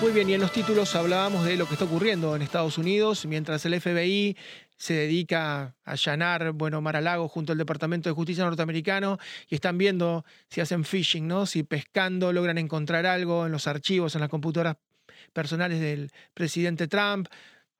Muy bien, y en los títulos hablábamos de lo que está ocurriendo en Estados Unidos, mientras el FBI se dedica a allanar, bueno, Mar-a-Lago junto al Departamento de Justicia norteamericano y están viendo si hacen phishing, ¿no? Si pescando logran encontrar algo en los archivos, en las computadoras personales del presidente Trump,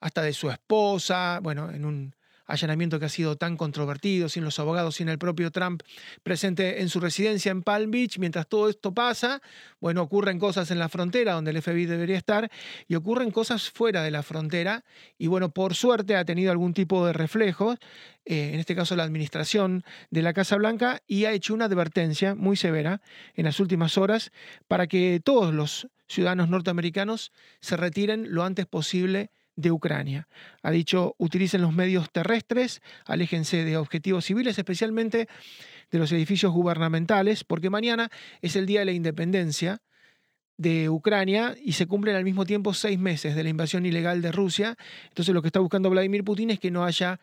hasta de su esposa, bueno, en un allanamiento que ha sido tan controvertido, sin los abogados, sin el propio Trump presente en su residencia en Palm Beach. Mientras todo esto pasa, bueno, ocurren cosas en la frontera donde el FBI debería estar y ocurren cosas fuera de la frontera. Y bueno, por suerte ha tenido algún tipo de reflejo, eh, en este caso la administración de la Casa Blanca, y ha hecho una advertencia muy severa en las últimas horas para que todos los ciudadanos norteamericanos se retiren lo antes posible de Ucrania. Ha dicho, utilicen los medios terrestres, aléjense de objetivos civiles, especialmente de los edificios gubernamentales, porque mañana es el Día de la Independencia de Ucrania y se cumplen al mismo tiempo seis meses de la invasión ilegal de Rusia. Entonces lo que está buscando Vladimir Putin es que no haya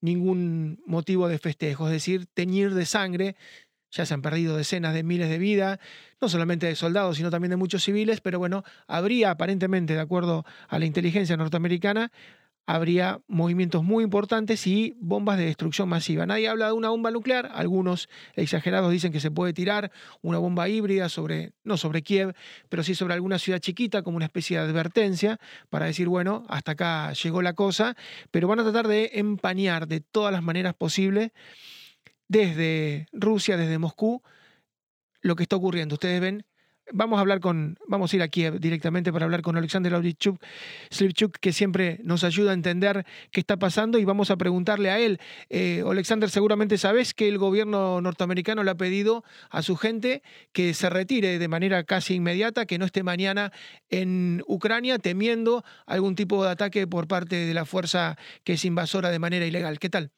ningún motivo de festejo, es decir, teñir de sangre ya se han perdido decenas de miles de vidas, no solamente de soldados, sino también de muchos civiles, pero bueno, habría aparentemente, de acuerdo a la inteligencia norteamericana, habría movimientos muy importantes y bombas de destrucción masiva. Nadie habla de una bomba nuclear, algunos exagerados dicen que se puede tirar una bomba híbrida sobre, no sobre Kiev, pero sí sobre alguna ciudad chiquita como una especie de advertencia para decir, bueno, hasta acá llegó la cosa, pero van a tratar de empañar de todas las maneras posibles desde Rusia, desde Moscú, lo que está ocurriendo. Ustedes ven, vamos a hablar con, vamos a ir a Kiev directamente para hablar con Alexander Slivchuk, que siempre nos ayuda a entender qué está pasando y vamos a preguntarle a él. Eh, Alexander, seguramente sabes que el gobierno norteamericano le ha pedido a su gente que se retire de manera casi inmediata, que no esté mañana en Ucrania temiendo algún tipo de ataque por parte de la fuerza que es invasora de manera ilegal. ¿Qué tal?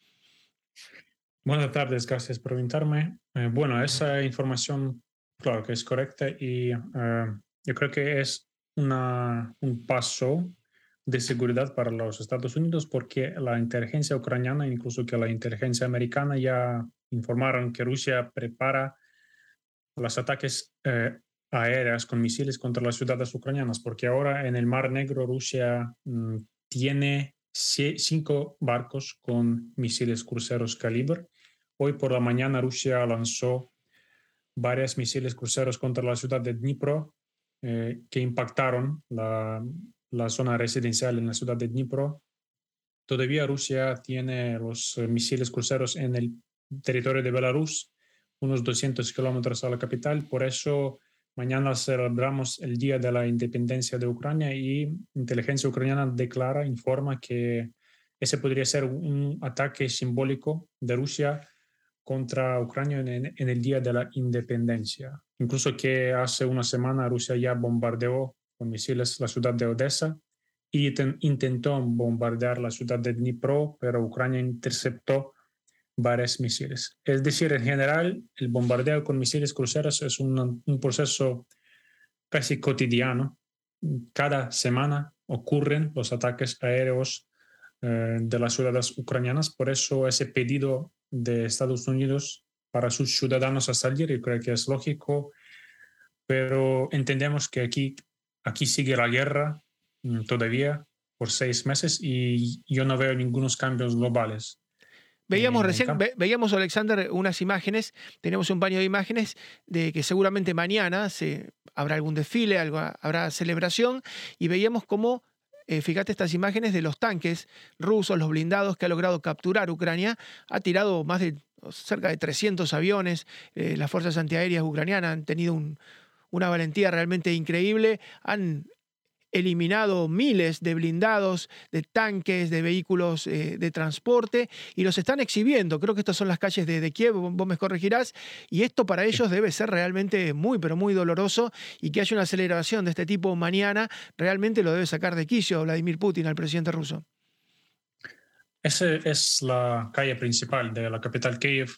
Buenas tardes, gracias por invitarme. Eh, bueno, esa información, claro que es correcta y eh, yo creo que es una, un paso de seguridad para los Estados Unidos porque la inteligencia ucraniana, incluso que la inteligencia americana ya informaron que Rusia prepara los ataques eh, aéreos con misiles contra las ciudades ucranianas, porque ahora en el Mar Negro Rusia mm, tiene cinco barcos con misiles cruceros calibre Hoy por la mañana Rusia lanzó varios misiles cruceros contra la ciudad de Dnipro eh, que impactaron la, zona residencial en la ciudad de Dnipro. Todavía Rusia tiene los eh, misiles cruceros en el territorio de Belarus, unos 200 kilómetros a la capital. Por eso mañana celebramos el Día de la Independencia de Ucrania y inteligencia ucraniana declara, informa que ese podría ser un ataque simbólico de Rusia contra Ucrania en, el Día de la Independencia. Incluso que hace una semana Rusia ya bombardeó con misiles la ciudad de Odessa y intentó bombardear la ciudad de Dnipro, pero Ucrania interceptó varios misiles. Es decir, en general, el bombardeo con misiles cruceros es un, proceso casi cotidiano. Cada semana ocurren los ataques aéreos eh, de las ciudades ucranianas. Por eso ese pedido de Estados Unidos para sus ciudadanos a salir, y creo que es lógico, pero entendemos que aquí, aquí sigue la guerra mm, todavía por seis meses y yo no veo ningunos cambios globales. Veíamos recién, veíamos, Alexander, unas imágenes, tenemos un baño de imágenes de que seguramente mañana se, habrá algún desfile, algo, habrá celebración, y veíamos cómo eh, fíjate estas imágenes de los tanques rusos, los blindados que ha logrado capturar Ucrania. Ha tirado más de cerca de 300 aviones. Eh, las fuerzas antiaéreas ucranianas han tenido una valentía realmente increíble. Han eliminado miles de blindados, de tanques, de vehículos eh, de transporte y los están exhibiendo. Creo que estas son las calles de, Kiev, vos me corregirás, y esto para ellos debe ser realmente muy, pero muy doloroso y que haya una aceleración de este tipo mañana realmente lo debe sacar de quicio Vladimir Putin al presidente ruso. Esa es la calle principal de la capital Kiev.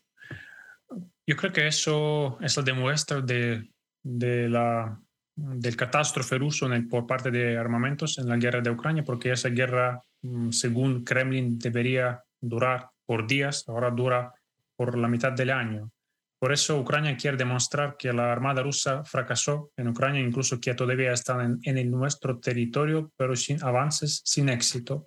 Yo creo que eso es la demuestra de, de la del catástrofe ruso por parte de armamentos en la guerra de Ucrania, porque esa guerra, mm, según Kremlin, debería durar por días, ahora dura por la mitad del año. Por eso Ucrania quiere demostrar que la Armada rusa fracasó en Ucrania, incluso que todavía está en, en nuestro territorio, pero sin avances, sin éxito.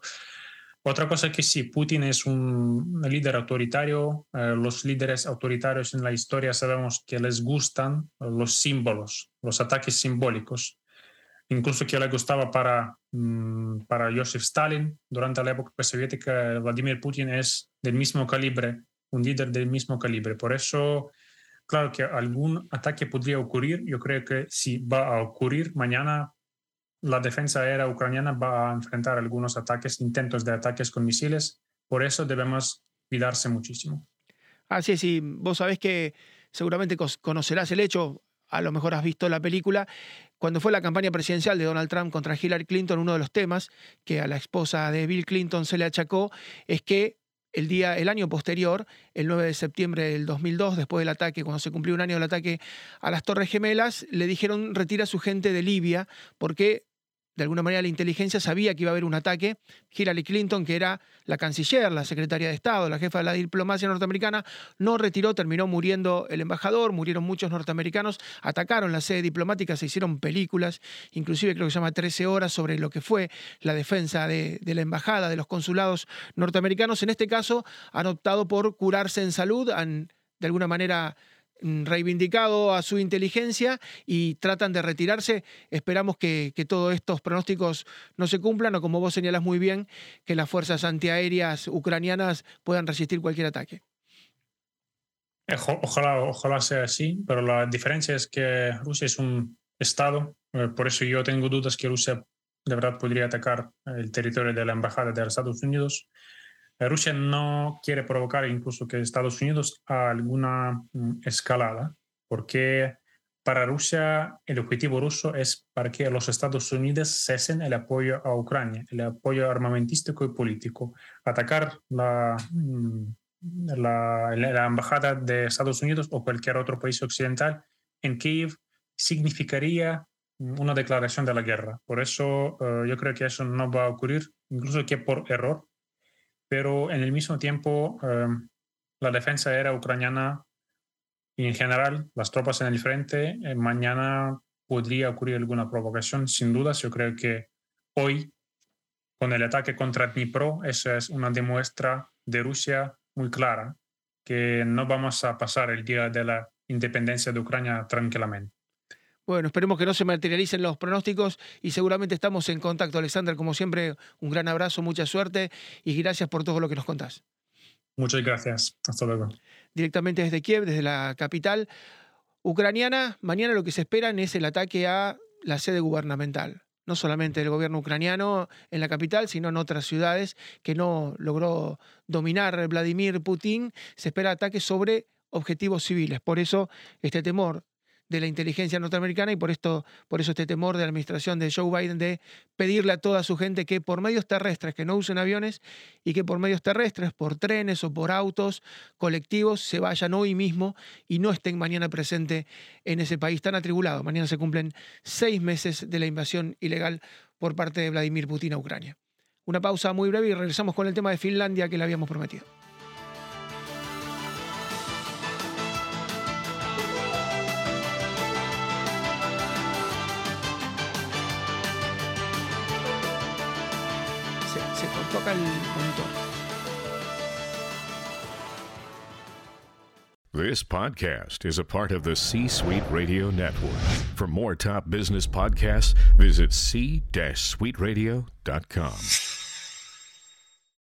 Otra cosa que sí, Putin es un líder autoritario. Eh, los líderes autoritarios en la historia sabemos que les gustan los símbolos, los ataques simbólicos. Incluso que le gustaba para, mm, para Joseph Stalin durante la época soviética, Vladimir Putin es del mismo calibre, un líder del mismo calibre. Por eso, claro que algún ataque podría ocurrir. Yo creo que si va a ocurrir mañana, la defensa aérea ucraniana va a enfrentar algunos ataques, intentos de ataques con misiles. Por eso debemos cuidarse muchísimo. Así es, y vos sabés que seguramente conocerás el hecho, a lo mejor has visto la película, cuando fue la campaña presidencial de Donald Trump contra Hillary Clinton, uno de los temas que a la esposa de Bill Clinton se le achacó es que el día, el año posterior, el 9 de septiembre del 2002, después del ataque, cuando se cumplió un año del ataque a las Torres Gemelas, le dijeron retira a su gente de Libia porque de alguna manera la inteligencia sabía que iba a haber un ataque. Hillary Clinton, que era la canciller, la secretaria de Estado, la jefa de la diplomacia norteamericana, no retiró, terminó muriendo el embajador, murieron muchos norteamericanos, atacaron la sede diplomática, se hicieron películas, inclusive creo que se llama 13 horas sobre lo que fue la defensa de, de la embajada, de los consulados norteamericanos. En este caso han optado por curarse en salud, han de alguna manera reivindicado a su inteligencia y tratan de retirarse. Esperamos que, todos estos pronósticos no se cumplan o como vos señalas muy bien, que las fuerzas antiaéreas ucranianas puedan resistir cualquier ataque. Ojalá, ojalá sea así, pero la diferencia es que Rusia es un Estado, eh, por eso yo tengo dudas que Rusia de verdad podría atacar el territorio de la Embajada de los Estados Unidos Rusia no quiere provocar incluso que Estados Unidos haga alguna mm, escalada, porque para Rusia el objetivo ruso es para que los Estados Unidos cesen el apoyo a Ucrania, el apoyo armamentístico y político. Atacar la, mm, la, embajada de Estados Unidos o cualquier otro país occidental en Kiev significaría mm, una declaración de la guerra. Por eso eh, yo creo que eso no va a ocurrir, incluso que por error pero en el mismo tiempo em, la defensa aérea ucraniana y en general las tropas en el frente, eh, mañana podría ocurrir alguna provocación, sin dudas. Yo creo que hoy, con el ataque contra Dnipro, eso es una demuestra de Rusia muy clara, que no vamos a pasar el día de la independencia de Ucrania tranquilamente. Bueno, esperemos que no se materialicen los pronósticos y seguramente estamos en contacto. Alexander, como siempre, un gran abrazo, mucha suerte y gracias por todo lo que nos contás. Muchas gracias. Hasta luego. Directamente desde Kiev, desde la capital ucraniana, mañana lo que se esperan es el ataque a la sede gubernamental. No solamente del gobierno ucraniano en la capital, sino en otras ciudades que no logró dominar Vladimir Putin. Se espera ataques sobre objetivos civiles. Por eso este temor de la inteligencia norteamericana y por esto, por eso este temor de la administración de Joe Biden de pedirle a toda su gente que por medios terrestres, que no usen aviones y que por medios terrestres, por trenes o por autos colectivos, se vayan hoy mismo y no estén mañana presente en ese país tan atribulado. Mañana se cumplen seis meses de la invasión ilegal por parte de Vladimir Putin a Ucrania. Una pausa muy breve y regresamos con el tema de Finlandia que le habíamos prometido. Toca el monitor. This podcast is a part of the C Suite Radio Network. For more top business podcasts, visit c-suiteradio.com.